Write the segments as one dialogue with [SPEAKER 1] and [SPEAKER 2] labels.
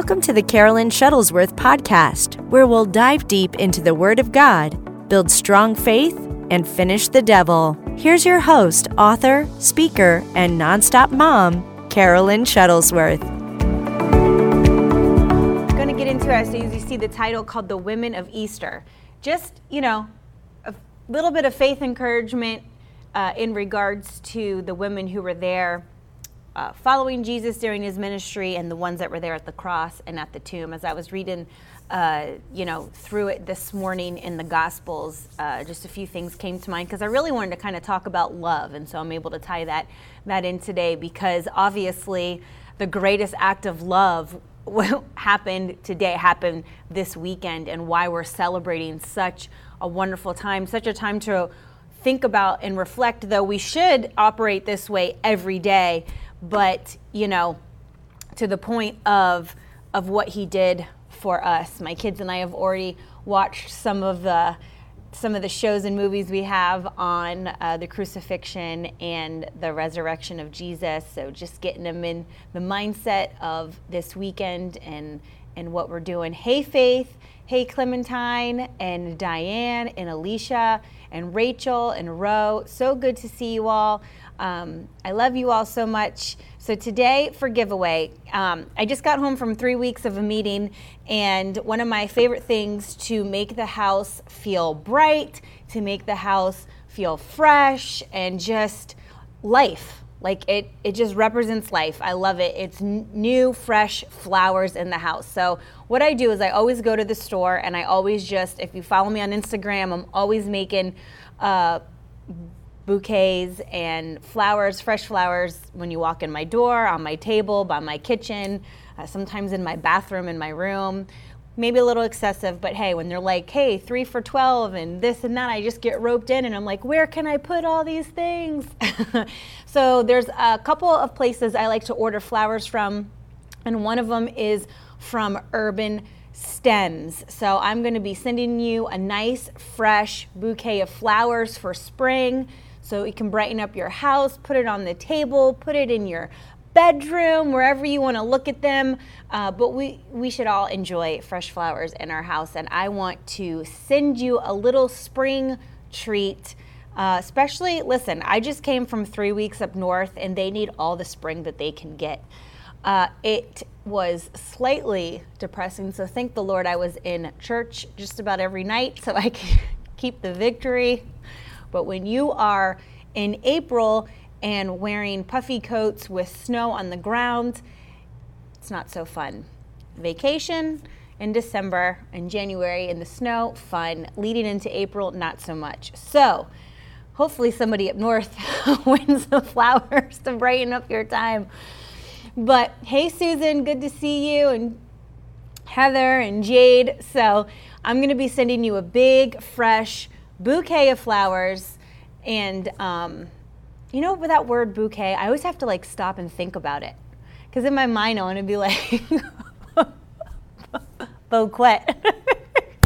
[SPEAKER 1] Welcome to the Carolyn Shuttlesworth podcast, where we'll dive deep into the Word of God, build strong faith, and finish the devil. Here's your host, author, speaker, and nonstop mom, Carolyn Shuttlesworth.
[SPEAKER 2] I'm going to get into it as you see the title called The Women of Easter. Just, you know, a little bit of faith encouragement uh, in regards to the women who were there uh, following Jesus during his ministry and the ones that were there at the cross and at the tomb. As I was reading, uh, you know, through it this morning in the Gospels, uh, just a few things came to mind because I really wanted to kind of talk about love, and so I'm able to tie that that in today because obviously the greatest act of love happened today, happened this weekend, and why we're celebrating such a wonderful time, such a time to think about and reflect. Though we should operate this way every day but you know, to the point of of what he did for us. My kids and I have already watched some of the some of the shows and movies we have on uh, the crucifixion and the resurrection of Jesus. So just getting them in the mindset of this weekend and and what we're doing. Hey Faith, hey Clementine and Diane and Alicia and Rachel and Ro. So good to see you all. Um, I love you all so much. So, today for giveaway, um, I just got home from three weeks of a meeting, and one of my favorite things to make the house feel bright, to make the house feel fresh, and just life. Like it, it just represents life. I love it. It's n- new, fresh flowers in the house. So, what I do is I always go to the store and I always just, if you follow me on Instagram, I'm always making uh, bouquets and flowers, fresh flowers, when you walk in my door, on my table, by my kitchen, uh, sometimes in my bathroom, in my room. Maybe a little excessive, but hey, when they're like, hey, three for 12 and this and that, I just get roped in and I'm like, where can I put all these things? so there's a couple of places I like to order flowers from, and one of them is from Urban stems. So I'm going to be sending you a nice, fresh bouquet of flowers for spring. So it can brighten up your house, put it on the table, put it in your bedroom, wherever you want to look at them. Uh, but we, we should all enjoy fresh flowers in our house. And I want to send you a little spring treat. Uh, especially, listen, I just came from three weeks up north and they need all the spring that they can get. Uh, it was slightly depressing, so thank the Lord I was in church just about every night so I could keep the victory. But when you are in April and wearing puffy coats with snow on the ground, it's not so fun. Vacation in December and January in the snow, fun. Leading into April, not so much. So, hopefully, somebody up north wins the flowers to brighten up your time. But hey, Susan, good to see you, and Heather and Jade. So, I'm going to be sending you a big, fresh, bouquet of flowers. And, um, you know, with that word bouquet, I always have to like stop and think about it. Because in my mind, I want to be like, bouquet.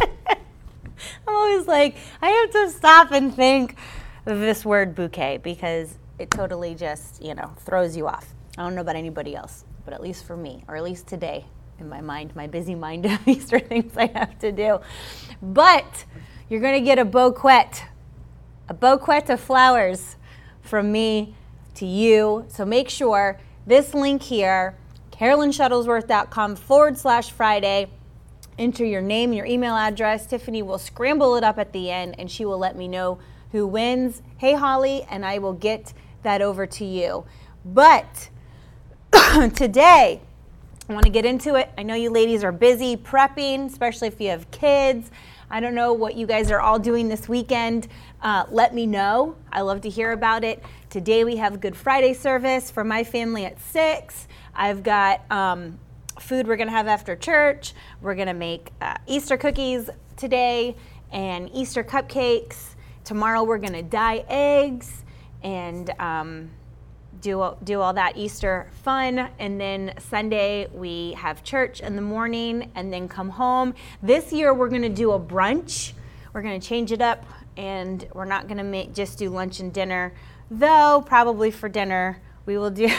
[SPEAKER 2] I'm always like, I have to stop and think this word bouquet because it totally just, you know, throws you off. I don't know about anybody else, but at least for me, or at least today in my mind, my busy mind, of these are things I have to do. But you're going to get a bouquet, a bouquet of flowers from me to you. So make sure this link here, carolynshuttlesworth.com forward slash Friday, enter your name your email address. Tiffany will scramble it up at the end and she will let me know who wins. Hey, Holly, and I will get that over to you. But today, I want to get into it. I know you ladies are busy prepping, especially if you have kids. I don't know what you guys are all doing this weekend. Uh, let me know. I love to hear about it. Today we have Good Friday service for my family at 6. I've got um, food we're going to have after church. We're going to make uh, Easter cookies today and Easter cupcakes. Tomorrow we're going to dye eggs and um, do, do all that Easter fun. And then Sunday, we have church in the morning and then come home. This year, we're going to do a brunch. We're going to change it up and we're not going to make just do lunch and dinner, though probably for dinner we will do.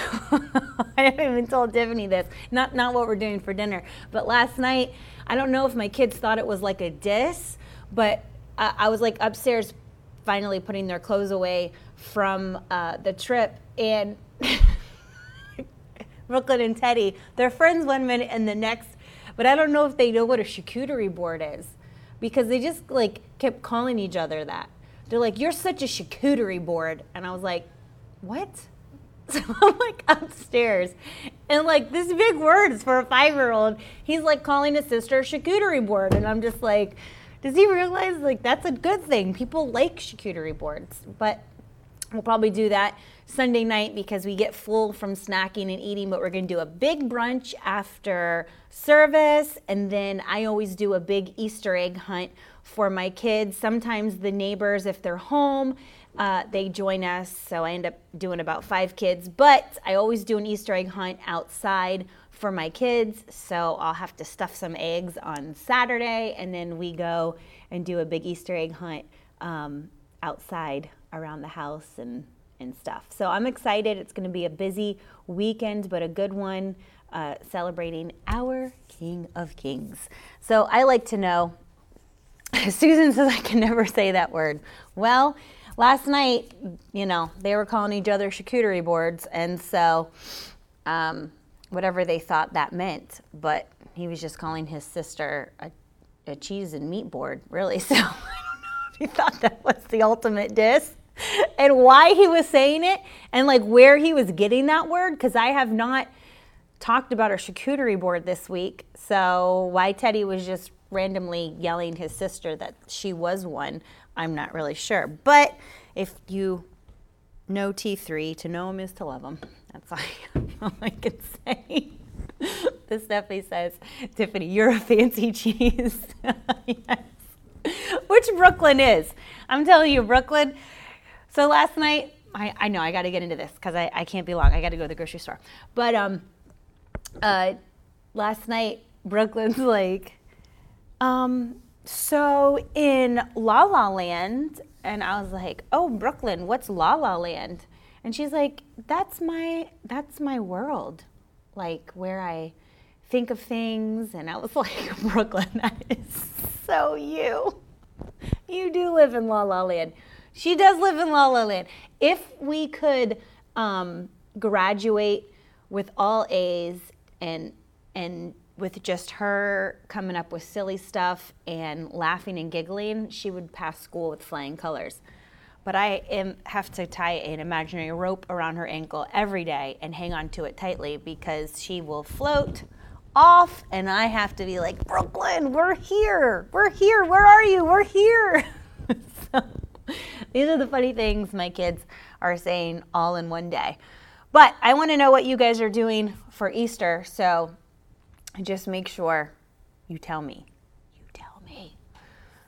[SPEAKER 2] I haven't even told Tiffany this. Not not what we're doing for dinner. But last night, I don't know if my kids thought it was like a diss, but I was like upstairs, finally putting their clothes away from uh, the trip, and Brooklyn and Teddy, they're friends one minute and the next, but I don't know if they know what a charcuterie board is, because they just like kept calling each other that. They're like, "You're such a charcuterie board," and I was like, "What?" So I'm like upstairs, and like this big words for a five year old. He's like calling his sister a charcuterie board, and I'm just like, does he realize like that's a good thing? People like charcuterie boards, but we'll probably do that Sunday night because we get full from snacking and eating. But we're gonna do a big brunch after service, and then I always do a big Easter egg hunt for my kids. Sometimes the neighbors, if they're home, uh, they join us. So I end up doing about five kids, but I always do an Easter egg hunt outside for my kids. So I'll have to stuff some eggs on Saturday, and then we go and do a big Easter egg hunt um, outside around the house and, and stuff. So I'm excited. It's going to be a busy weekend, but a good one. Uh, celebrating our King of Kings. So I like to know Susan says I can never say that word. Well, last night, you know, they were calling each other charcuterie boards, and so um, whatever they thought that meant, but he was just calling his sister a, a cheese and meat board, really. So I don't know if he thought that was the ultimate diss and why he was saying it and like where he was getting that word, because I have not talked about our charcuterie board this week. So why Teddy was just randomly yelling his sister that she was one, I'm not really sure. But if you know T3, to know him is to love him. That's all I, all I can say. this definitely says, Tiffany, you're a fancy cheese. yes. Which Brooklyn is. I'm telling you, Brooklyn. So last night, I, I know I got to get into this because I, I can't be long. I got to go to the grocery store. But um, uh, last night, Brooklyn's like, um, so in La La Land, and I was like, "Oh, Brooklyn, what's La La Land?" And she's like, "That's my that's my world, like where I think of things." And I was like, "Brooklyn, that is so you. You do live in La La Land." She does live in La La Land. If we could um, graduate with all A's and and with just her coming up with silly stuff and laughing and giggling, she would pass school with flying colors. But I am, have to tie an imaginary rope around her ankle every day and hang on to it tightly because she will float off, and I have to be like, Brooklyn, we're here. We're here. Where are you? We're here. so, these are the funny things my kids are saying all in one day. But I want to know what you guys are doing for Easter. So just make sure you tell me.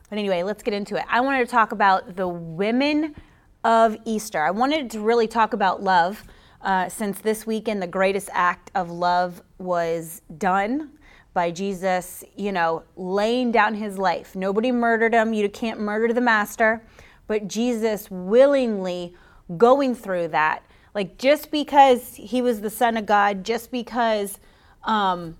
[SPEAKER 2] But anyway, let's get into it. I wanted to talk about the women of Easter. I wanted to really talk about love uh, since this weekend the greatest act of love was done by Jesus, you know, laying down his life. Nobody murdered him. You can't murder the master. But Jesus willingly going through that. Like just because he was the Son of God, just because um,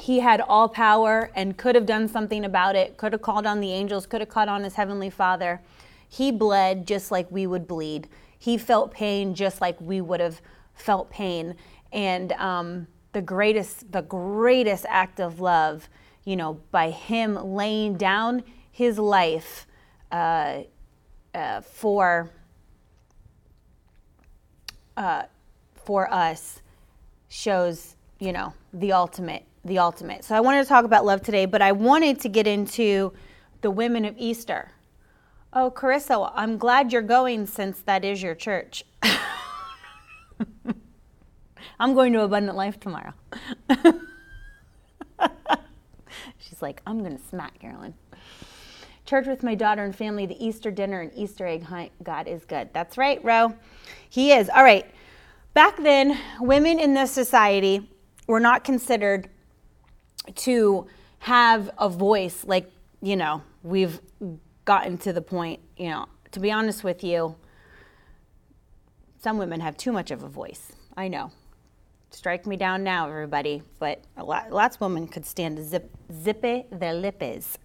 [SPEAKER 2] he had all power and could have done something about it, could have called on the angels, could have called on his heavenly father. He bled just like we would bleed. He felt pain just like we would have felt pain. And um, the greatest, the greatest act of love, you know, by him laying down his life uh, uh, for uh, for us, shows you know the ultimate the ultimate. So I wanted to talk about love today, but I wanted to get into the women of Easter. Oh, Carissa, I'm glad you're going since that is your church. I'm going to Abundant Life tomorrow. She's like, I'm going to smack Carolyn. Church with my daughter and family, the Easter dinner and Easter egg hunt. God is good. That's right, Ro. He is. All right. Back then, women in this society were not considered to have a voice like, you know, we've gotten to the point, you know, to be honest with you, some women have too much of a voice. I know. Strike me down now, everybody. But lot, lots of women could stand to zip, zippy their lippes.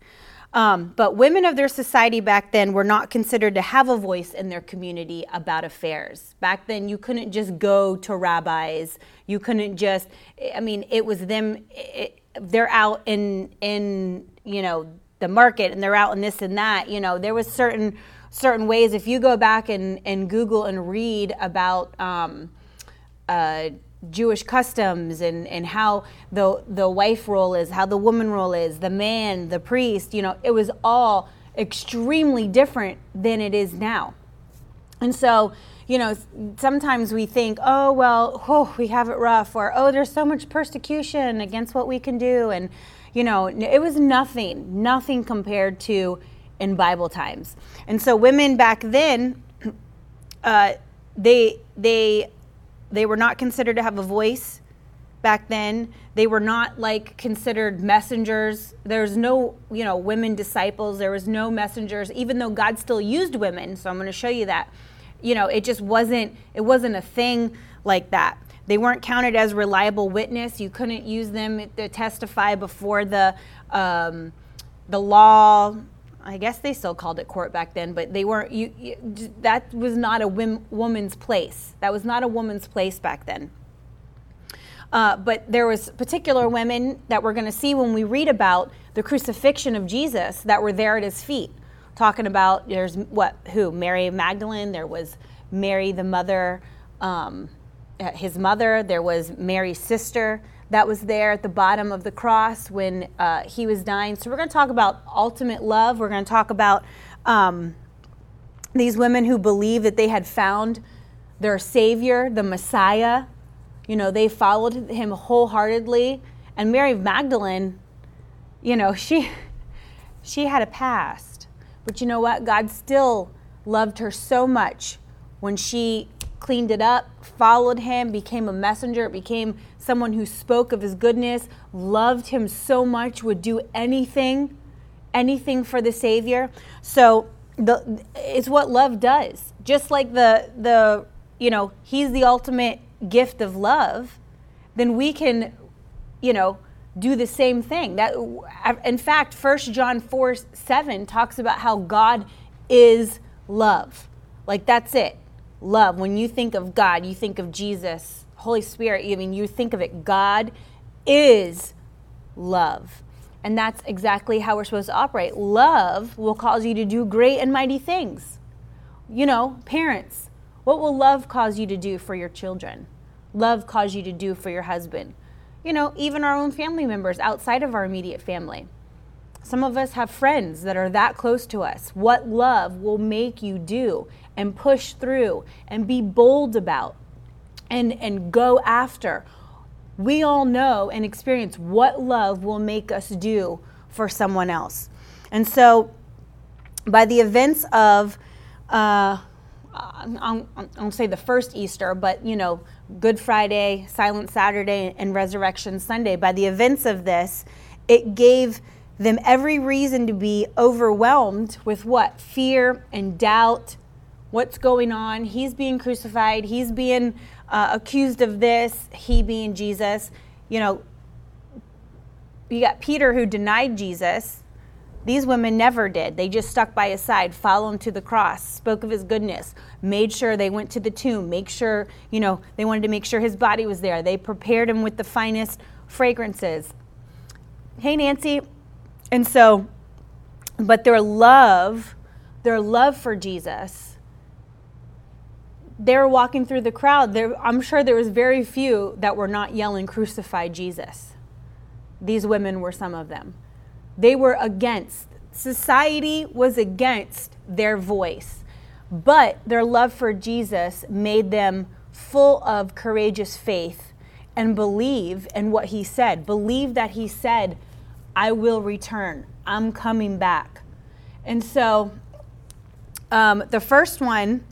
[SPEAKER 2] Um, but women of their society back then were not considered to have a voice in their community about affairs. Back then, you couldn't just go to rabbis. You couldn't just, I mean, it was them, they're out in, in, you know, the market and they're out in this and that. You know, there was certain, certain ways. If you go back and, and Google and read about, um, uh, Jewish customs and, and how the, the wife role is, how the woman role is, the man, the priest, you know, it was all extremely different than it is now. And so, you know, sometimes we think, oh, well, oh, we have it rough, or oh, there's so much persecution against what we can do. And, you know, it was nothing, nothing compared to in Bible times. And so women back then, uh, they, they they were not considered to have a voice back then. They were not like considered messengers. There's no, you know, women disciples. There was no messengers, even though God still used women. So I'm going to show you that. You know, it just wasn't. It wasn't a thing like that. They weren't counted as reliable witness. You couldn't use them to testify before the um, the law I guess they still called it court back then, but they weren't. You, you that was not a woman's place. That was not a woman's place back then. Uh, but there was particular women that we're going to see when we read about the crucifixion of Jesus that were there at his feet, talking about there's what who Mary Magdalene. There was Mary the mother, um, his mother. There was Mary's sister that was there at the bottom of the cross when uh, he was dying. So, we're going to talk about ultimate love. We're going to talk about um, these women who believe that they had found their Savior, the Messiah. You know, they followed him wholeheartedly. And Mary Magdalene, you know, she she had a past. But you know what? God still loved her so much when she cleaned it up, followed him, became a messenger, became someone who spoke of his goodness, loved him so much, would do anything, anything for the Savior. So the, it's what love does. Just like the the you know he's the ultimate gift of love, then we can, you know, do the same thing. That in fact, First John four seven talks about how God is love. Like that's it love. When you think of God, you think of Jesus, Holy Spirit, I mean, you think of it. God is love. And that's exactly how we're supposed to operate. Love will cause you to do great and mighty things. You know, parents, what will love cause you to do for your children? Love cause you to do for your husband? You know, even our own family members outside of our immediate family. Some of us have friends that are that close to us. What love will make you do and push through and be bold about and, and go after. We all know and experience what love will make us do for someone else. And so, by the events of, uh, I won't say the first Easter, but you know, Good Friday, Silent Saturday, and Resurrection Sunday, by the events of this, it gave them every reason to be overwhelmed with what? Fear and doubt what's going on. He's being crucified. He's being uh, accused of this. He being Jesus. You know, you got Peter who denied Jesus. These women never did. They just stuck by his side, followed him to the cross, spoke of his goodness, made sure they went to the tomb, make sure, you know, they wanted to make sure his body was there. They prepared him with the finest fragrances. Hey, Nancy. And so, but their love, their love for Jesus they were walking through the crowd, there, I'm sure there was very few that were not yelling, Crucify Jesus. These women were some of them. They were against, society was against their voice. But their love for Jesus made them full of courageous faith and believe in what he said. Believe that he said, I will return, I'm coming back. And so um, the first one,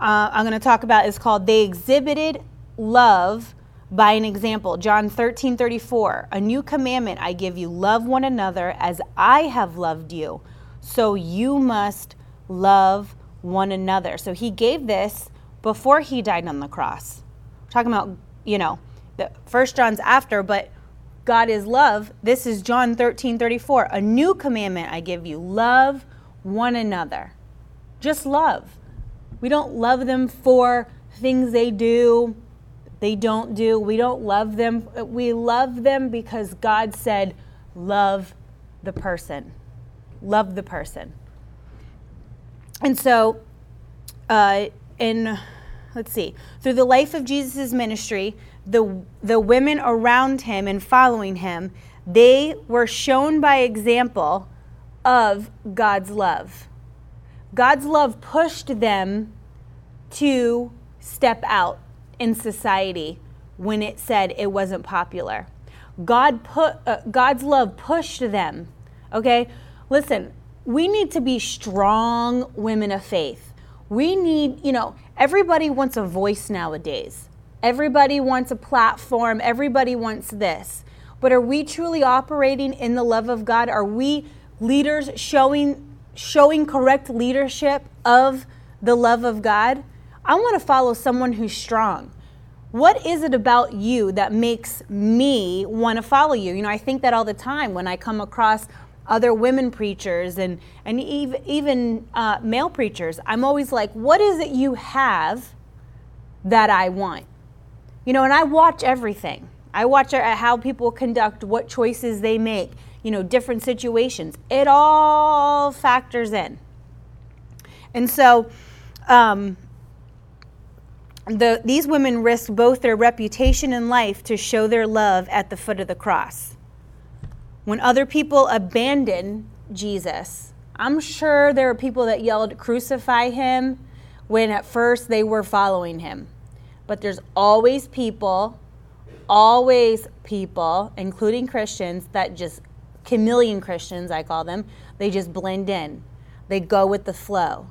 [SPEAKER 2] uh, I'm going to talk about is called They Exhibited Love by an Example. John 13 34. A new commandment I give you love one another as I have loved you. So you must love one another. So he gave this before he died on the cross. We're talking about, you know, the first John's after, but God is love. This is John 13, 34. A new commandment I give you love one another. Just love. We don't love them for things they do, they don't do. We don't love them. We love them because God said, love the person. Love the person. And so, uh, in, let's see, through the life of Jesus' ministry, the, the women around him and following him, they were shown by example of God's love. God's love pushed them to step out in society when it said it wasn't popular. God put uh, God's love pushed them. Okay? Listen, we need to be strong women of faith. We need, you know, everybody wants a voice nowadays. Everybody wants a platform, everybody wants this. But are we truly operating in the love of God? Are we leaders showing showing correct leadership of the love of God? I want to follow someone who's strong. What is it about you that makes me want to follow you? You know, I think that all the time when I come across other women preachers and, and even, even uh, male preachers. I'm always like, what is it you have that I want? You know, and I watch everything. I watch how people conduct, what choices they make, you know, different situations. It all factors in. And so, um, the, these women risked both their reputation and life to show their love at the foot of the cross. When other people abandon Jesus, I'm sure there were people that yelled, Crucify him, when at first they were following him. But there's always people, always people, including Christians, that just, chameleon Christians, I call them, they just blend in. They go with the flow.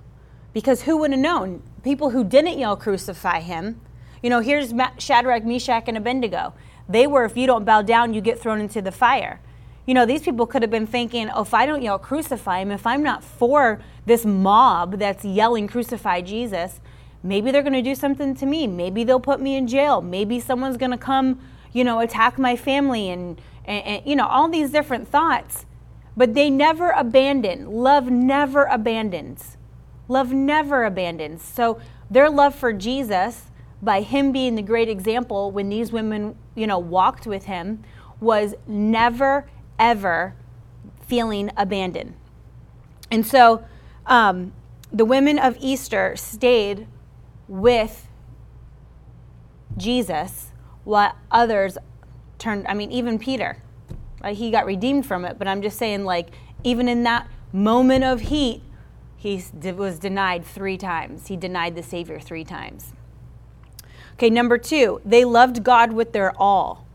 [SPEAKER 2] Because who would have known? People who didn't yell crucify him. You know, here's Shadrach, Meshach, and Abednego. They were, if you don't bow down, you get thrown into the fire. You know, these people could have been thinking, oh, if I don't yell crucify him, if I'm not for this mob that's yelling crucify Jesus, maybe they're going to do something to me. Maybe they'll put me in jail. Maybe someone's going to come, you know, attack my family and, and, and, you know, all these different thoughts. But they never abandon. Love never abandons. Love never abandons. So their love for Jesus, by him being the great example when these women, you know, walked with him, was never, ever feeling abandoned. And so um, the women of Easter stayed with Jesus while others turned, I mean, even Peter, like he got redeemed from it, but I'm just saying, like, even in that moment of heat, he was denied three times. He denied the Savior three times. Okay, number two, they loved God with their all.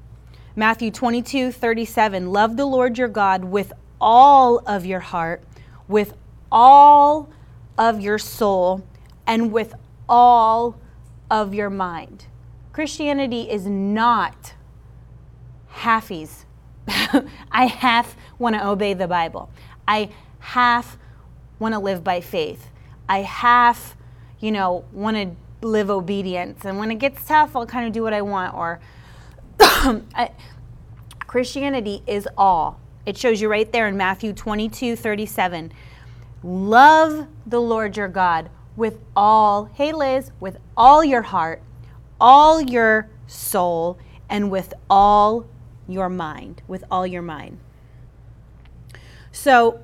[SPEAKER 2] Matthew 22, 37. Love the Lord your God with all of your heart, with all of your soul, and with all of your mind. Christianity is not halfies. I half want to obey the Bible. I half want to live by faith. I half, you know, want to live obedience. And when it gets tough, I'll kind of do what I want. Or I, Christianity is all. It shows you right there in Matthew 22 37. Love the Lord your God with all, hey Liz, with all your heart, all your soul, and with all your mind. With all your mind. So,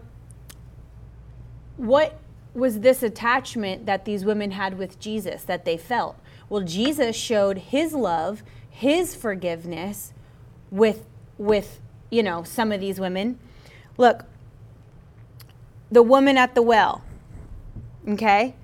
[SPEAKER 2] what was this attachment that these women had with Jesus that they felt? Well, Jesus showed his love, his forgiveness with with, you know, some of these women. Look, the woman at the well. Okay?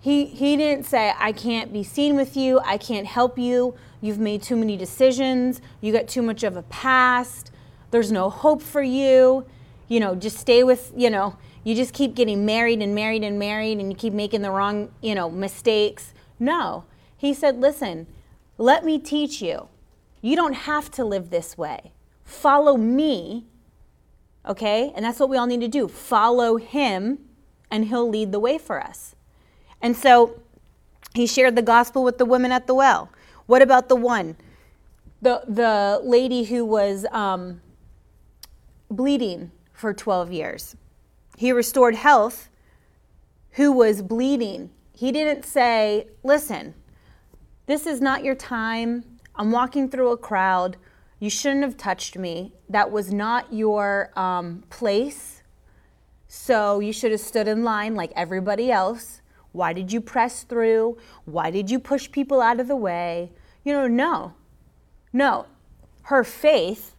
[SPEAKER 2] He he didn't say I can't be seen with you, I can't help you. You've made too many decisions, you got too much of a past. There's no hope for you. You know, just stay with, you know, you just keep getting married and married and married and you keep making the wrong, you know, mistakes. No. He said, "Listen, let me teach you. You don't have to live this way. Follow me." Okay? And that's what we all need to do. Follow him and he'll lead the way for us. And so He shared the gospel with the women at the well. What about the one, the the lady who was um, bleeding for 12 years? He restored health. Who was bleeding? He didn't say, "Listen, this is not your time. I'm walking through a crowd. You shouldn't have touched me. That was not your um, place. So you should have stood in line like everybody else. Why did you press through? Why did you push people out of the way? You know, no. No. Her faith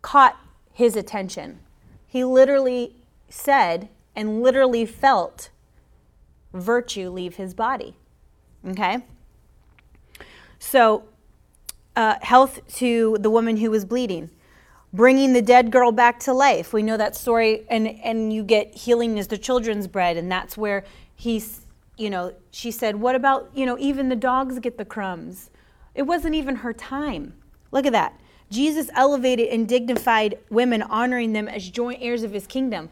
[SPEAKER 2] caught his attention. He literally said and literally felt virtue leave his body. Okay? So, uh, health to the woman who was bleeding, bringing the dead girl back to life. We know that story, and, and you get healing as the children's bread, and that's where he's, you know, she said, What about, you know, even the dogs get the crumbs? It wasn't even her time. Look at that. Jesus elevated and dignified women, honoring them as joint heirs of his kingdom.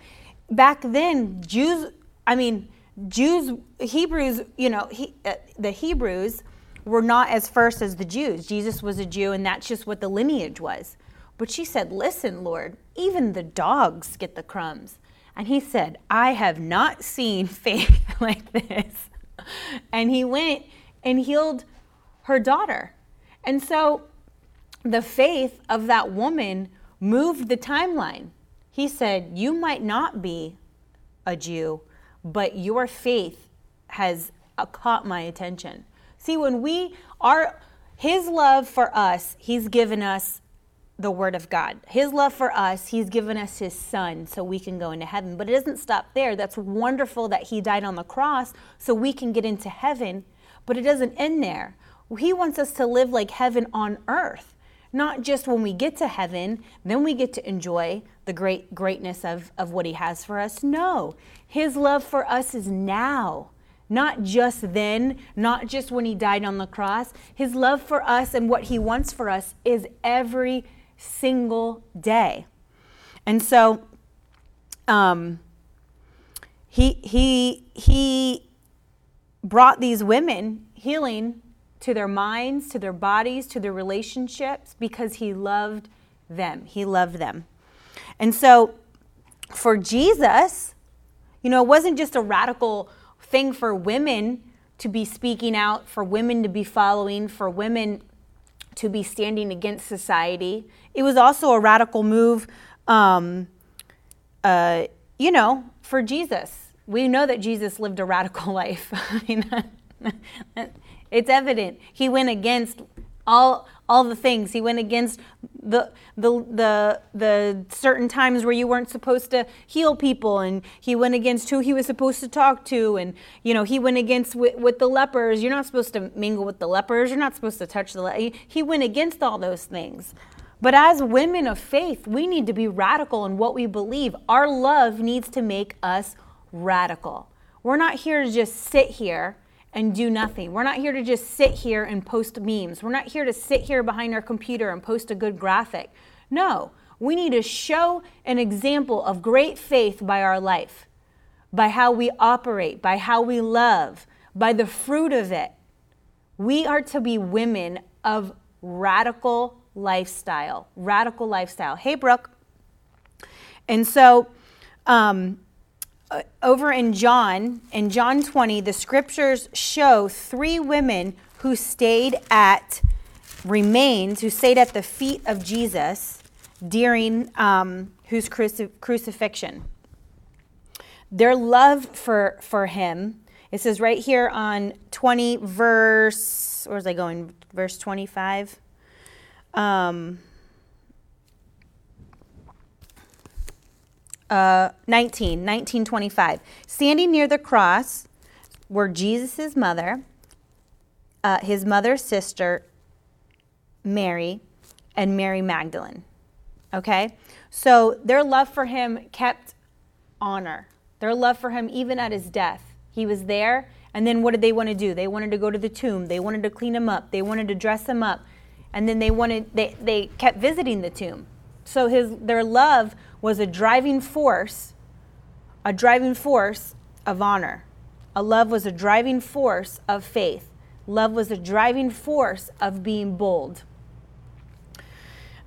[SPEAKER 2] Back then, Jews, I mean, Jews, Hebrews, you know, he, uh, the Hebrews were not as first as the Jews. Jesus was a Jew, and that's just what the lineage was. But she said, Listen, Lord, even the dogs get the crumbs. And he said, I have not seen faith like this. And he went and healed her daughter. And so the faith of that woman moved the timeline. He said, You might not be a Jew, but your faith has uh, caught my attention. See, when we are, His love for us, He's given us the Word of God. His love for us, He's given us His Son so we can go into heaven. But it doesn't stop there. That's wonderful that He died on the cross so we can get into heaven, but it doesn't end there. He wants us to live like heaven on earth. Not just when we get to heaven, then we get to enjoy the great greatness of, of what he has for us. No, his love for us is now not just then, not just when he died on the cross. His love for us and what he wants for us is every single day. And so um, he, he, he brought these women healing to their minds, to their bodies, to their relationships because he loved them. He loved them. And so for Jesus, you know, it wasn't just a radical thing for women to be speaking out, for women to be following, for women to be standing against society. It was also a radical move, um, uh, you know, for Jesus. We know that Jesus lived a radical life. It's evident. He went against all all the things. He went against the, the, the, the certain times where you weren't supposed to heal people, and he went against who he was supposed to talk to, and you know he went against with, with the lepers. You're not supposed to mingle with the lepers. You're not supposed to touch the. Le- he went against all those things. But as women of faith, we need to be radical in what we believe. Our love needs to make us radical. We're not here to just sit here and do nothing. We're not here to just sit here and post memes. We're not here to sit here behind our computer and post a good graphic. No, we need to show an example of great faith by our life, by how we operate, by how we love, by the fruit of it. We are to be women of radical lifestyle, radical lifestyle. Hey, Brooke. And so, um, uh, over in John, in John 20, the scriptures show three women who stayed at, remained, who stayed at the feet of Jesus during um, whose cruci- crucifixion. Their love for, for him, it says right here on 20, verse, where's I going? Verse 25. Um, uh, 19, 1925. Standing near the cross were Jesus' mother, uh, his mother's sister, Mary, and Mary Magdalene. Okay? So their love for him kept honor. Their love for him, even at his death. He was there, and then what did they want to do? They wanted to go to the tomb. They wanted to clean him up. They wanted to dress him up. And then they wanted they, they kept visiting the tomb. So his their love was a driving force, a driving force of honor. A love was a driving force of faith. Love was a driving force of being bold.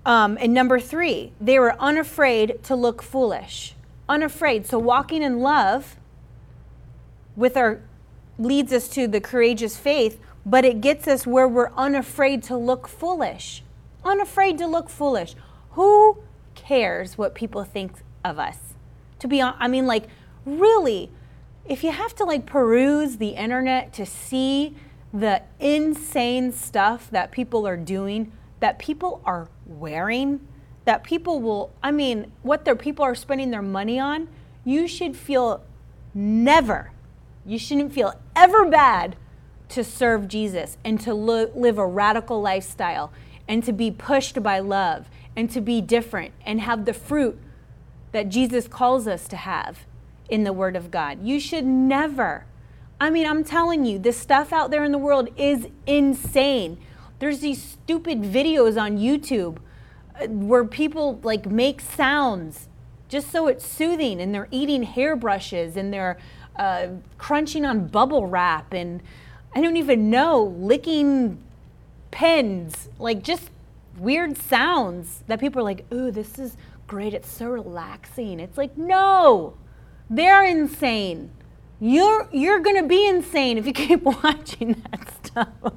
[SPEAKER 2] Um, and number three, they were unafraid to look foolish. Unafraid. So walking in love with our leads us to the courageous faith, but it gets us where we're unafraid to look foolish. Unafraid to look foolish. Who cares what people think of us? To be honest, I mean, like, really, if you have to like peruse the internet to see the insane stuff that people are doing, that people are wearing, that people will, I mean, what their people are spending their money on, you should feel never, you shouldn't feel ever bad to serve Jesus and to lo- live a radical lifestyle and to be pushed by love and to be different and have the fruit that Jesus calls us to have in the Word of God. You should never. I mean, I'm telling you, the stuff out there in the world is insane. There's these stupid videos on YouTube uh, where people like make sounds just so it's soothing and they're eating hairbrushes and they're uh, crunching on bubble wrap and I don't even know, licking pens, like just weird sounds that people are like, ooh, this is great. It's so relaxing. It's like, no, they're insane. You're you're gonna be insane if you keep watching that stuff.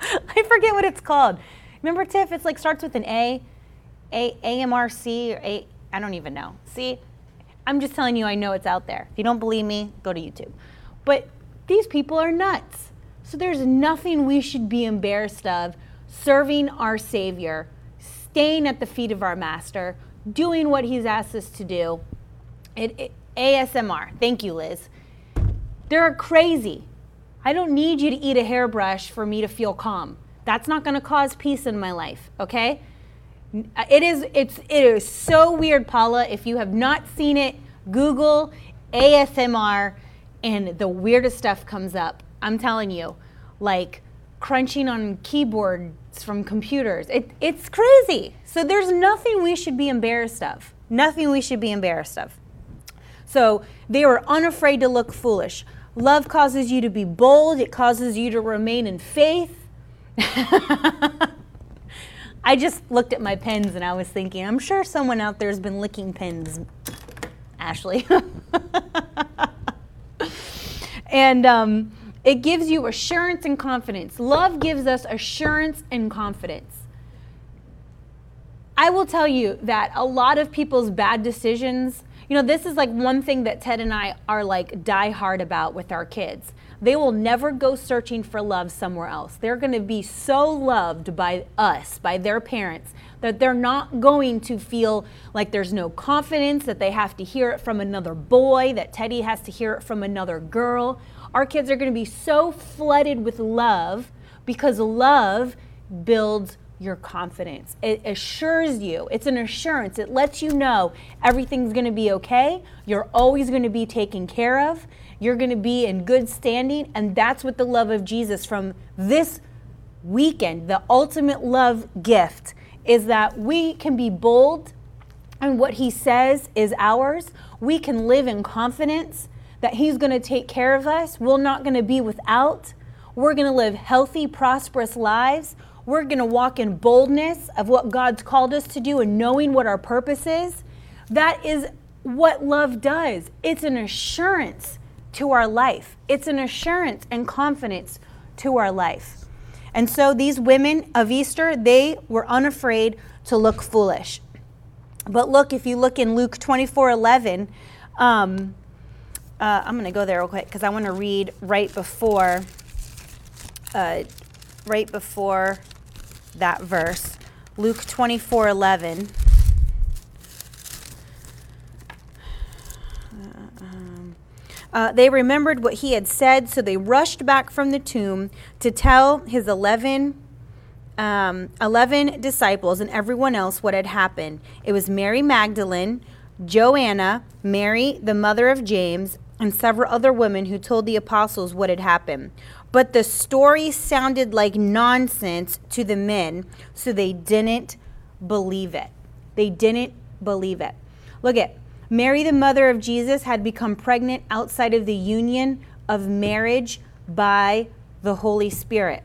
[SPEAKER 2] I forget what it's called. Remember, Tiff? It's like starts with an A, A AMRC or A. I don't even know. See, I'm just telling you. I know it's out there. If you don't believe me, go to YouTube. But these people are nuts. So there's nothing we should be embarrassed of serving our Savior, staying at the feet of our Master, doing what He's asked us to do. It, it, ASMR. Thank you, Liz. They're crazy. I don't need you to eat a hairbrush for me to feel calm. That's not going to cause peace in my life, okay? It is it's it is so weird, Paula. If you have not seen it, Google ASMR and the weirdest stuff comes up. I'm telling you, like crunching on from computers. It, it's crazy. So there's nothing we should be embarrassed of. Nothing we should be embarrassed of. So they were unafraid to look foolish. Love causes you to be bold, it causes you to remain in faith. I just looked at my pens and I was thinking, I'm sure someone out there has been licking pens, Ashley. and um, it gives you assurance and confidence. Love gives us assurance and confidence. I will tell you that a lot of people's bad decisions, you know, this is like one thing that Ted and I are like die hard about with our kids. They will never go searching for love somewhere else. They're going to be so loved by us, by their parents, that they're not going to feel like there's no confidence, that they have to hear it from another boy, that Teddy has to hear it from another girl. Our kids are going to be so flooded with love because love builds your confidence. It assures you, it's an assurance. It lets you know everything's going to be okay. You're always going to be taken care of. You're going to be in good standing. And that's what the love of Jesus from this weekend, the ultimate love gift, is that we can be bold and what he says is ours. We can live in confidence that He's going to take care of us. We're not going to be without. We're going to live healthy, prosperous lives. We're going to walk in boldness of what God's called us to do and knowing what our purpose is. That is what love does. It's an assurance to our life, it's an assurance and confidence to our life. And so these women of Easter, they were unafraid to look foolish. But look, if you look in Luke 24 11, um, uh, I'm going to go there real quick because I want to read right before, uh, right before that verse, Luke 24, 11. Uh, they remembered what he had said, so they rushed back from the tomb to tell his 11, um, 11 disciples and everyone else what had happened. It was Mary Magdalene, Joanna, Mary, the mother of James, and several other women who told the apostles what had happened. But the story sounded like nonsense to the men, so they didn't believe it. They didn't believe it. Look at Mary, the mother of Jesus, had become pregnant outside of the union of marriage by the Holy Spirit.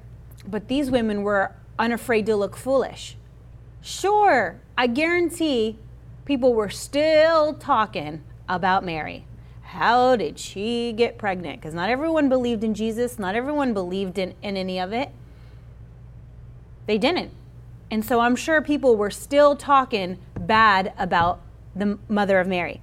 [SPEAKER 2] But these women were unafraid to look foolish. Sure, I guarantee people were still talking about Mary. How did she get pregnant? Because not everyone believed in Jesus, not everyone believed in, in any of it. They didn't. And so I'm sure people were still talking bad about the mother of Mary.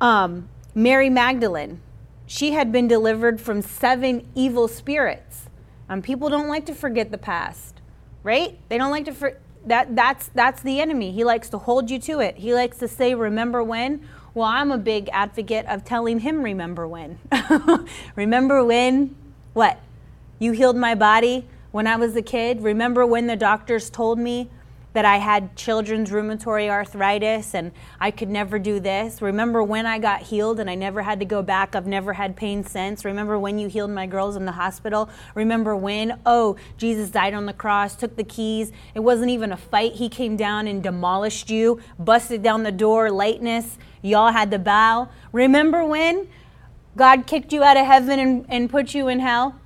[SPEAKER 2] Um, Mary Magdalene, she had been delivered from seven evil spirits. Um, people don't like to forget the past, right? They don't like to for, that. That's that's the enemy. He likes to hold you to it. He likes to say, "Remember when." Well, I'm a big advocate of telling him, "Remember when." remember when? What? You healed my body when I was a kid. Remember when the doctors told me that I had children's rheumatoid arthritis and I could never do this. Remember when I got healed and I never had to go back? I've never had pain since. Remember when you healed my girls in the hospital? Remember when, oh, Jesus died on the cross, took the keys. It wasn't even a fight. He came down and demolished you, busted down the door, lightness. Y'all had to bow. Remember when God kicked you out of heaven and, and put you in hell?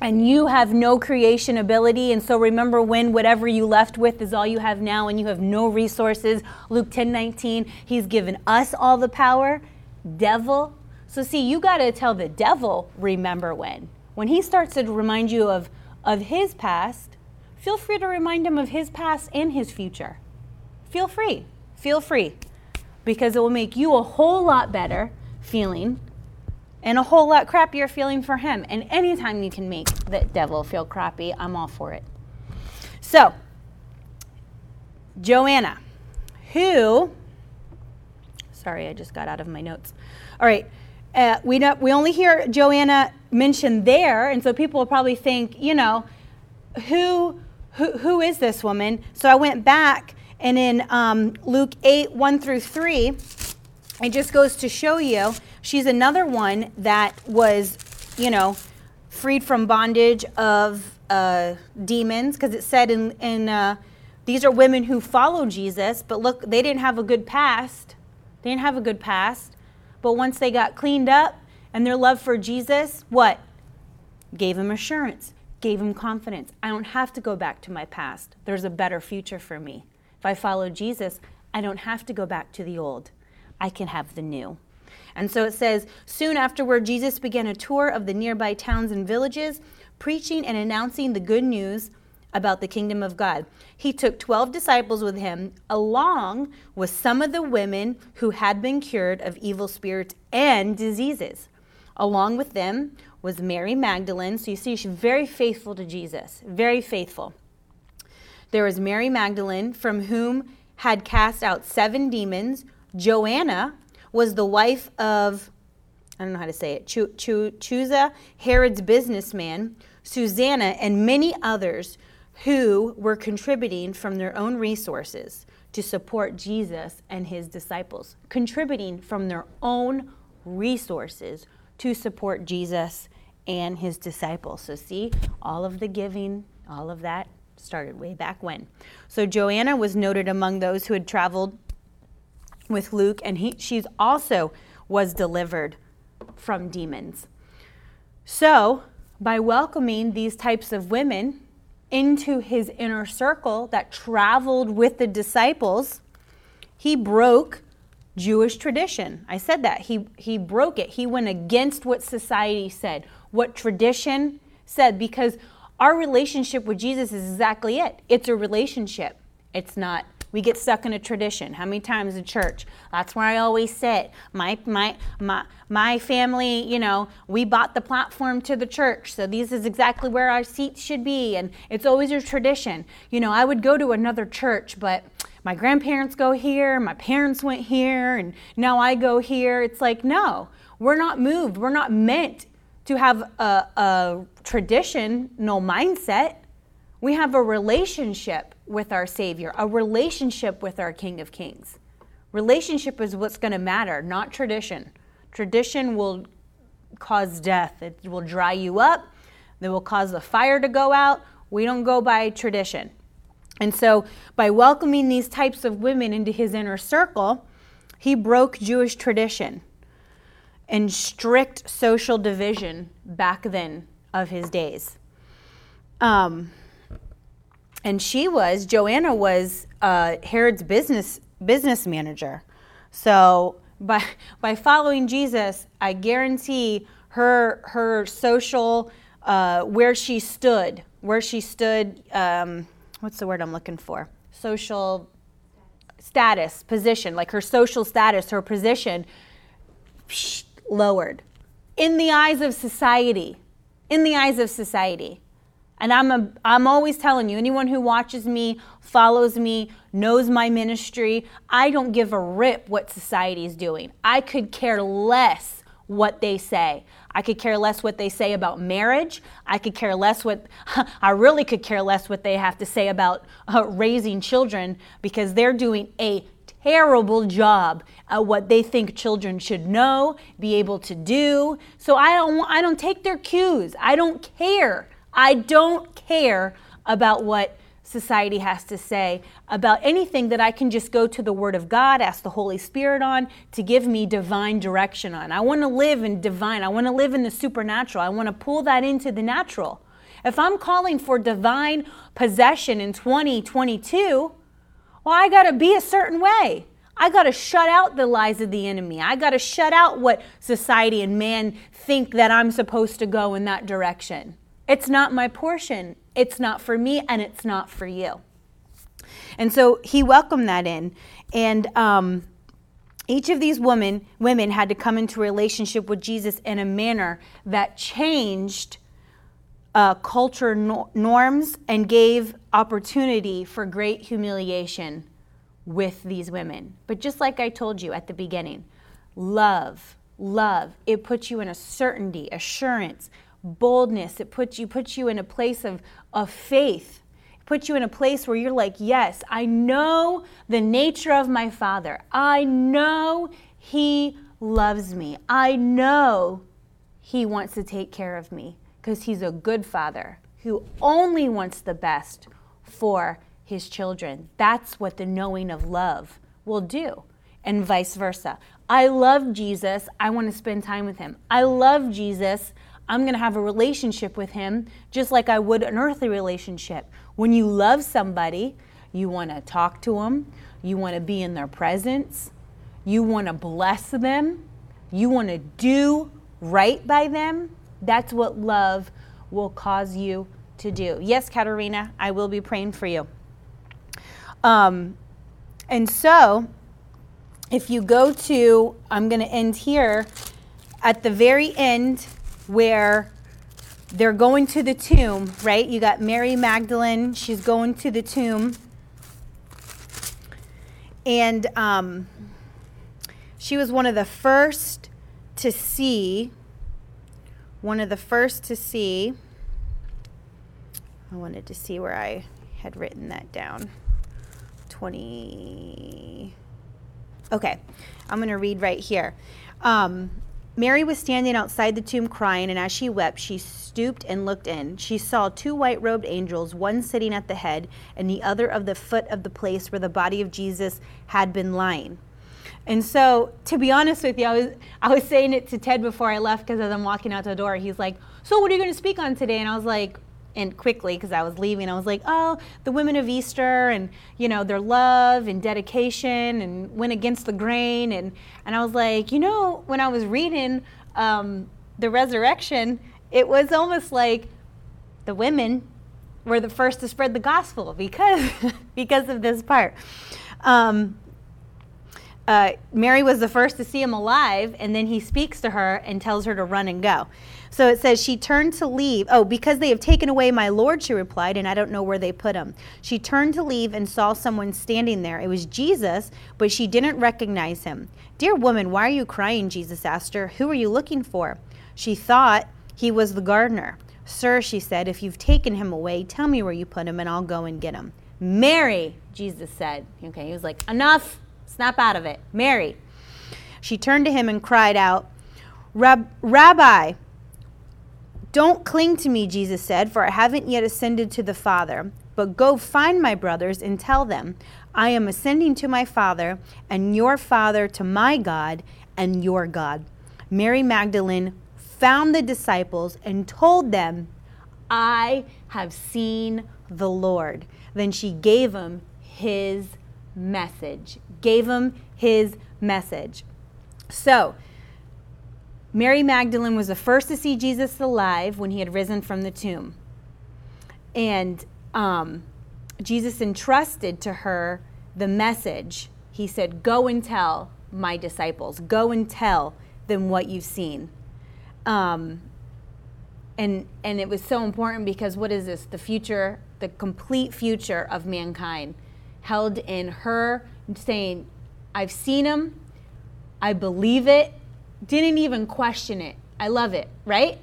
[SPEAKER 2] And you have no creation ability and so remember when whatever you left with is all you have now and you have no resources. Luke 10 19 he's given us all the power devil. So see you got to tell the devil remember when. When he starts to remind you of of his past feel free to remind him of his past and his future. Feel free. Feel free. Because it will make you a whole lot better feeling and a whole lot crappier feeling for him. And anytime you can make the devil feel crappy, I'm all for it. So, Joanna, who, sorry, I just got out of my notes. All right, uh, we, don't, we only hear Joanna mentioned there, and so people will probably think, you know, who, who, who is this woman? So I went back, and in um, Luke 8, 1 through 3, it just goes to show you she's another one that was, you know, freed from bondage of uh, demons because it said in, in uh, these are women who follow Jesus, but look, they didn't have a good past. They didn't have a good past. But once they got cleaned up and their love for Jesus, what? Gave them assurance, gave them confidence. I don't have to go back to my past. There's a better future for me. If I follow Jesus, I don't have to go back to the old. I can have the new. And so it says, soon afterward, Jesus began a tour of the nearby towns and villages, preaching and announcing the good news about the kingdom of God. He took 12 disciples with him, along with some of the women who had been cured of evil spirits and diseases. Along with them was Mary Magdalene. So you see, she's very faithful to Jesus, very faithful. There was Mary Magdalene, from whom had cast out seven demons Joanna was the wife of, I don't know how to say it, Chuza, Herod's businessman, Susanna, and many others who were contributing from their own resources to support Jesus and his disciples, contributing from their own resources to support Jesus and his disciples. So, see, all of the giving, all of that started way back when. So, Joanna was noted among those who had traveled with Luke, and he, she's also was delivered from demons. So, by welcoming these types of women into his inner circle that traveled with the disciples, he broke Jewish tradition. I said that. He, he broke it. He went against what society said, what tradition said, because our relationship with Jesus is exactly it. It's a relationship, it's not we get stuck in a tradition. How many times in church? That's where I always sit. My my my my family, you know, we bought the platform to the church, so this is exactly where our seats should be, and it's always a tradition. You know, I would go to another church, but my grandparents go here, my parents went here, and now I go here. It's like, no, we're not moved. We're not meant to have a, a traditional mindset. We have a relationship with our Savior, a relationship with our King of Kings. Relationship is what's going to matter, not tradition. Tradition will cause death, it will dry you up, it will cause the fire to go out. We don't go by tradition. And so, by welcoming these types of women into his inner circle, He broke Jewish tradition and strict social division back then of his days. Um, and she was Joanna was uh, Herod's business business manager. So by by following Jesus, I guarantee her her social uh, where she stood, where she stood. Um, what's the word I'm looking for? Social status, position, like her social status, her position psh, lowered in the eyes of society. In the eyes of society. And I'm, a, I'm always telling you, anyone who watches me, follows me, knows my ministry, I don't give a rip what society is doing. I could care less what they say. I could care less what they say about marriage. I could care less what, I really could care less what they have to say about uh, raising children because they're doing a terrible job at what they think children should know, be able to do. So I don't, I don't take their cues. I don't care. I don't care about what society has to say about anything that I can just go to the Word of God, ask the Holy Spirit on to give me divine direction on. I want to live in divine, I want to live in the supernatural, I want to pull that into the natural. If I'm calling for divine possession in 2022, well, I got to be a certain way. I got to shut out the lies of the enemy. I got to shut out what society and man think that I'm supposed to go in that direction. It's not my portion. It's not for me, and it's not for you. And so he welcomed that in. And um, each of these women, women had to come into relationship with Jesus in a manner that changed uh, culture no- norms and gave opportunity for great humiliation with these women. But just like I told you at the beginning, love, love, it puts you in a certainty, assurance, boldness. It puts you puts you in a place of, of faith. It puts you in a place where you're like, yes, I know the nature of my father. I know he loves me. I know he wants to take care of me because he's a good father who only wants the best for his children. That's what the knowing of love will do, and vice versa. I love Jesus. I want to spend time with him. I love Jesus. I'm going to have a relationship with him just like I would an earthly relationship. When you love somebody, you want to talk to them, you want to be in their presence, you want to bless them, you want to do right by them. That's what love will cause you to do. Yes, Katerina, I will be praying for you. Um, and so, if you go to, I'm going to end here at the very end where they're going to the tomb, right? You got Mary Magdalene, she's going to the tomb. And um, she was one of the first to see, one of the first to see. I wanted to see where I had written that down. 20. Okay, I'm going to read right here. Um, Mary was standing outside the tomb crying, and as she wept, she stooped and looked in. She saw two white robed angels, one sitting at the head and the other of the foot of the place where the body of Jesus had been lying. And so, to be honest with you, I was, I was saying it to Ted before I left because as I'm walking out the door, he's like, So, what are you going to speak on today? And I was like, and quickly because I was leaving, I was like, oh, the women of Easter and, you know, their love and dedication and went against the grain. And, and I was like, you know, when I was reading um, the resurrection, it was almost like the women were the first to spread the gospel because, because of this part. Um, uh, Mary was the first to see him alive, and then he speaks to her and tells her to run and go. So it says, She turned to leave. Oh, because they have taken away my Lord, she replied, and I don't know where they put him. She turned to leave and saw someone standing there. It was Jesus, but she didn't recognize him. Dear woman, why are you crying? Jesus asked her. Who are you looking for? She thought he was the gardener. Sir, she said, if you've taken him away, tell me where you put him, and I'll go and get him. Mary, Jesus said. Okay, he was like, Enough, snap out of it. Mary. She turned to him and cried out, Rab- Rabbi, don't cling to me, Jesus said, for I haven't yet ascended to the Father. But go find my brothers and tell them, I am ascending to my Father, and your Father to my God, and your God. Mary Magdalene found the disciples and told them, I have seen the Lord. Then she gave them his message. Gave him his message. So, Mary Magdalene was the first to see Jesus alive when he had risen from the tomb. And um, Jesus entrusted to her the message. He said, Go and tell my disciples, go and tell them what you've seen. Um, and, and it was so important because what is this? The future, the complete future of mankind held in her saying, I've seen him, I believe it, didn't even question it. I love it, right?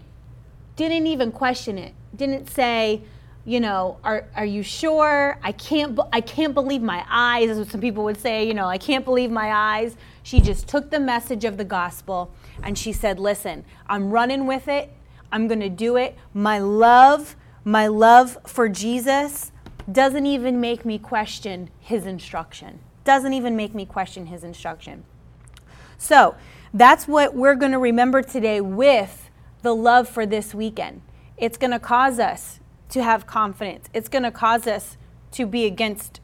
[SPEAKER 2] Didn't even question it. Didn't say, you know, are, are you sure? I can't, I can't believe my eyes, as some people would say, you know, I can't believe my eyes. She just took the message of the gospel and she said, listen, I'm running with it. I'm going to do it. My love, my love for Jesus doesn't even make me question his instruction. Doesn't even make me question his instruction. So that's what we're going to remember today with the love for this weekend. It's going to cause us to have confidence. It's going to cause us to be against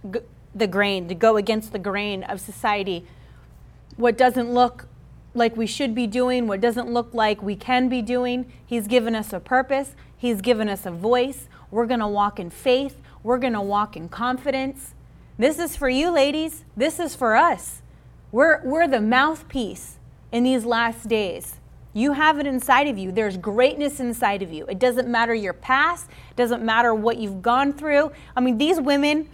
[SPEAKER 2] the grain, to go against the grain of society. What doesn't look like we should be doing, what doesn't look like we can be doing. He's given us a purpose, He's given us a voice. We're going to walk in faith, we're going to walk in confidence. This is for you, ladies. This is for us. We're, we're the mouthpiece in these last days. You have it inside of you. There's greatness inside of you. It doesn't matter your past, it doesn't matter what you've gone through. I mean, these women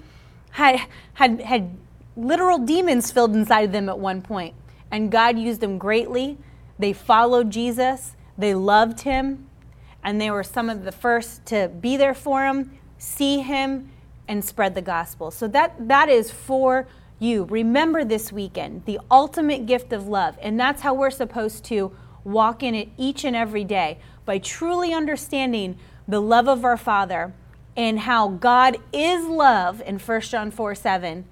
[SPEAKER 2] had, had, had literal demons filled inside of them at one point, and God used them greatly. They followed Jesus, they loved him, and they were some of the first to be there for him, see him, and spread the gospel. So that, that is for you. Remember this weekend the ultimate gift of love. And that's how we're supposed to walk in it each and every day by truly understanding the love of our Father and how God is love in 1 John 4 7.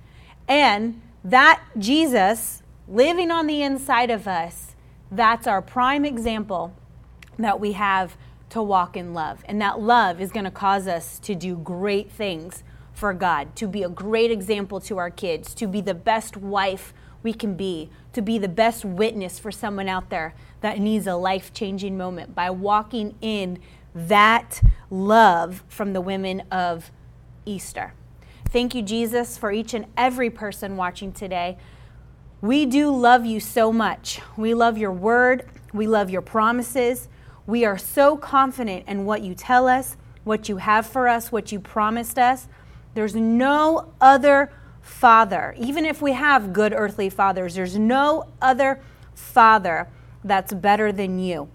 [SPEAKER 2] And that Jesus living on the inside of us, that's our prime example that we have to walk in love. And that love is going to cause us to do great things for God, to be a great example to our kids, to be the best wife we can be, to be the best witness for someone out there that needs a life changing moment by walking in that love from the women of Easter. Thank you, Jesus, for each and every person watching today. We do love you so much. We love your word. We love your promises. We are so confident in what you tell us, what you have for us, what you promised us. There's no other father, even if we have good earthly fathers, there's no other father that's better than you.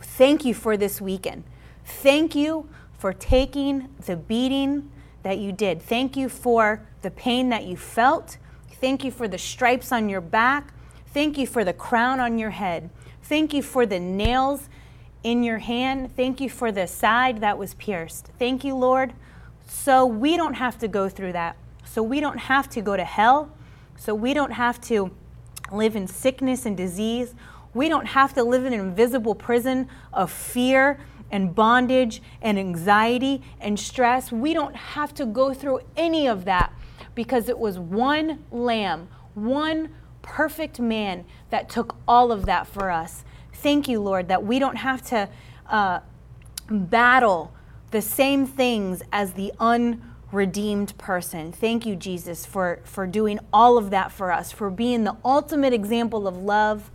[SPEAKER 2] Thank you for this weekend. Thank you for taking the beating that you did. Thank you for the pain that you felt. Thank you for the stripes on your back. Thank you for the crown on your head. Thank you for the nails in your hand. Thank you for the side that was pierced. Thank you, Lord, so we don't have to go through that. So we don't have to go to hell. So we don't have to live in sickness and disease. We don't have to live in an invisible prison of fear and bondage and anxiety and stress. We don't have to go through any of that because it was one lamb, one perfect man that took all of that for us. Thank you, Lord, that we don't have to uh, battle the same things as the unredeemed person. Thank you, Jesus, for, for doing all of that for us, for being the ultimate example of love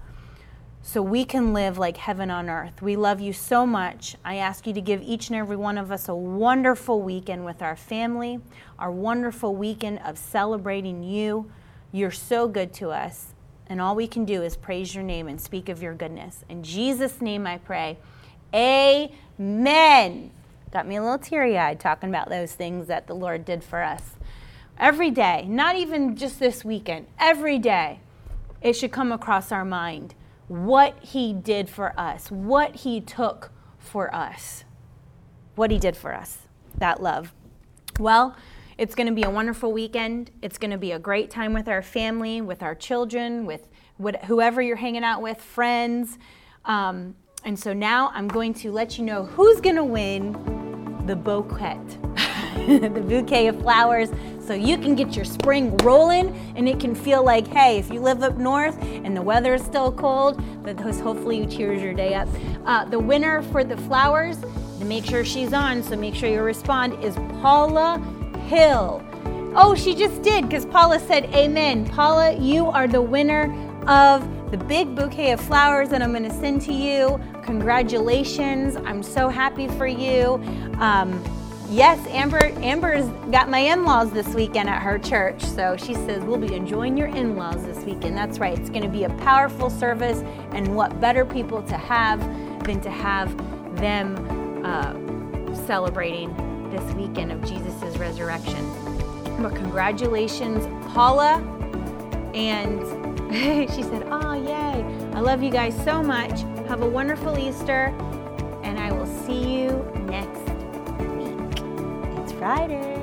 [SPEAKER 2] so we can live like heaven on earth. We love you so much. I ask you to give each and every one of us a wonderful weekend with our family, our wonderful weekend of celebrating you. You're so good to us. And all we can do is praise your name and speak of your goodness. In Jesus' name I pray. Amen. Got me a little teary eyed talking about those things that the Lord did for us. Every day, not even just this weekend, every day, it should come across our mind what He did for us, what He took for us, what He did for us, that love. Well, It's going to be a wonderful weekend. It's going to be a great time with our family, with our children, with what, whoever you're hanging out with, friends. Um, and so now I'm going to let you know who's going to win the bouquet, the bouquet of flowers, so you can get your spring rolling and it can feel like, hey, if you live up north and the weather is still cold, that hopefully you cheers your day up. Uh, the winner for the flowers, make sure she's on, so make sure you respond, is Paula Hill. Oh, she just did because Paula said amen. Paula, you are the winner of the big bouquet of flowers that I'm going to send to you. Congratulations. I'm so happy for you. Um, yes, Amber Amber's got my in-laws this weekend at her church. So she says we'll be enjoying your in-laws this weekend. That's right. It's going to be a powerful service and what better people to have than to have them uh, celebrating this weekend of Jesus' resurrection. But congratulations, Paula and she said, Oh, yay. I love you guys so much. Have a wonderful Easter, and I will see you next week. It's Friday.